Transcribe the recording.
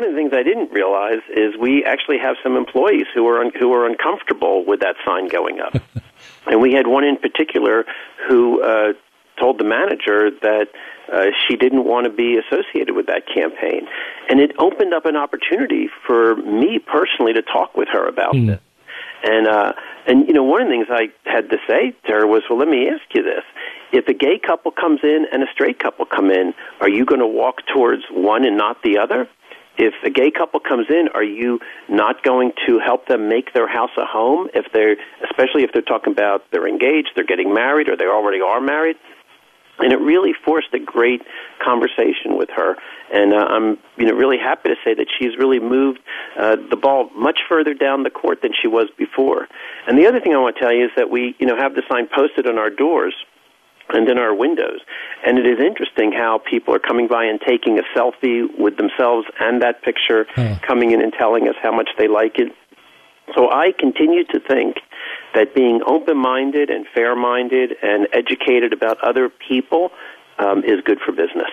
one of the things I didn't realize is we actually have some employees who are un- who are uncomfortable with that sign going up, and we had one in particular who uh, told the manager that uh, she didn't want to be associated with that campaign, and it opened up an opportunity for me personally to talk with her about mm. this. And uh, and you know, one of the things I had to say to her was, "Well, let me ask you this: If a gay couple comes in and a straight couple come in, are you going to walk towards one and not the other?" If a gay couple comes in, are you not going to help them make their house a home? If they're, especially if they're talking about they're engaged, they're getting married, or they already are married. And it really forced a great conversation with her, and uh, I'm you know really happy to say that she's really moved uh, the ball much further down the court than she was before. And the other thing I want to tell you is that we you know have the sign posted on our doors and in our windows. And it is interesting how people are coming by and taking a selfie with themselves and that picture, coming in and telling us how much they like it. So I continue to think that being open minded and fair minded and educated about other people um, is good for business.